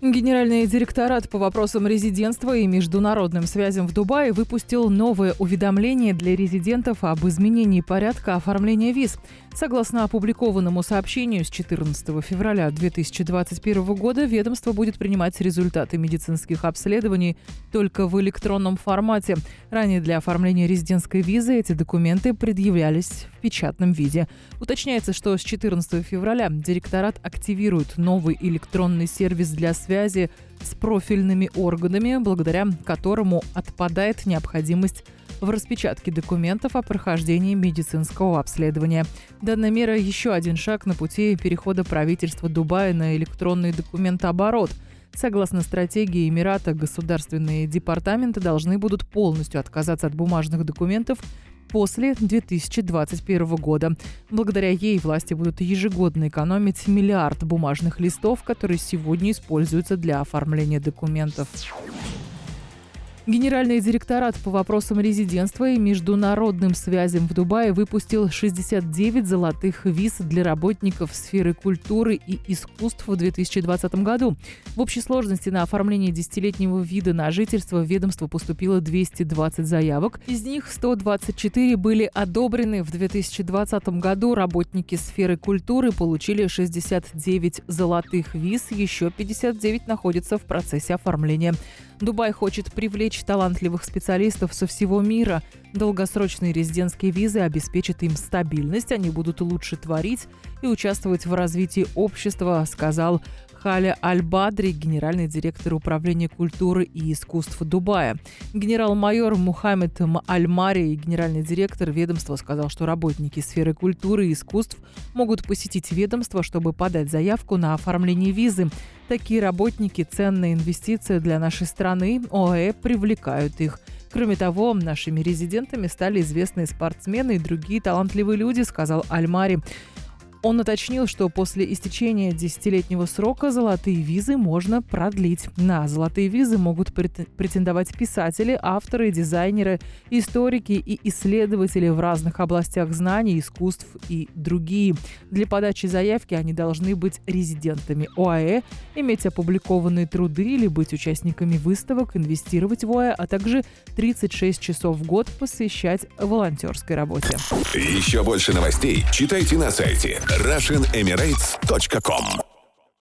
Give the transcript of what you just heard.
Генеральный директорат по вопросам резидентства и международным связям в Дубае выпустил новое уведомление для резидентов об изменении порядка оформления виз. Согласно опубликованному сообщению с 14 февраля 2021 года, ведомство будет принимать результаты медицинских обследований только в электронном формате. Ранее для оформления резидентской визы эти документы предъявлялись в печатном виде. Уточняется, что с 14 февраля директорат активирует новый электронный сервис для связи с профильными органами, благодаря которому отпадает необходимость в распечатке документов о прохождении медицинского обследования. Данная мера – еще один шаг на пути перехода правительства Дубая на электронный документооборот – Согласно стратегии Эмирата, государственные департаменты должны будут полностью отказаться от бумажных документов после 2021 года. Благодаря ей власти будут ежегодно экономить миллиард бумажных листов, которые сегодня используются для оформления документов. Генеральный директорат по вопросам резидентства и международным связям в Дубае выпустил 69 золотых виз для работников сферы культуры и искусств в 2020 году. В общей сложности на оформление десятилетнего вида на жительство в ведомство поступило 220 заявок. Из них 124 были одобрены в 2020 году. Работники сферы культуры получили 69 золотых виз, еще 59 находятся в процессе оформления. Дубай хочет привлечь талантливых специалистов со всего мира. Долгосрочные резидентские визы обеспечат им стабильность, они будут лучше творить и участвовать в развитии общества, сказал Халя Аль-Бадри, генеральный директор Управления культуры и искусств Дубая. Генерал-майор Мухаммед Аль-Мари, генеральный директор ведомства, сказал, что работники сферы культуры и искусств могут посетить ведомство, чтобы подать заявку на оформление визы. Такие работники – ценная инвестиция для нашей страны. ОАЭ привлекают их. Кроме того, нашими резидентами стали известные спортсмены и другие талантливые люди, сказал Аль-Мари. Он уточнил, что после истечения десятилетнего срока золотые визы можно продлить. На золотые визы могут претендовать писатели, авторы, дизайнеры, историки и исследователи в разных областях знаний, искусств и другие. Для подачи заявки они должны быть резидентами ОАЭ, иметь опубликованные труды или быть участниками выставок, инвестировать в ОАЭ, а также 36 часов в год посвящать волонтерской работе. Еще больше новостей читайте на сайте RussianEmirates.com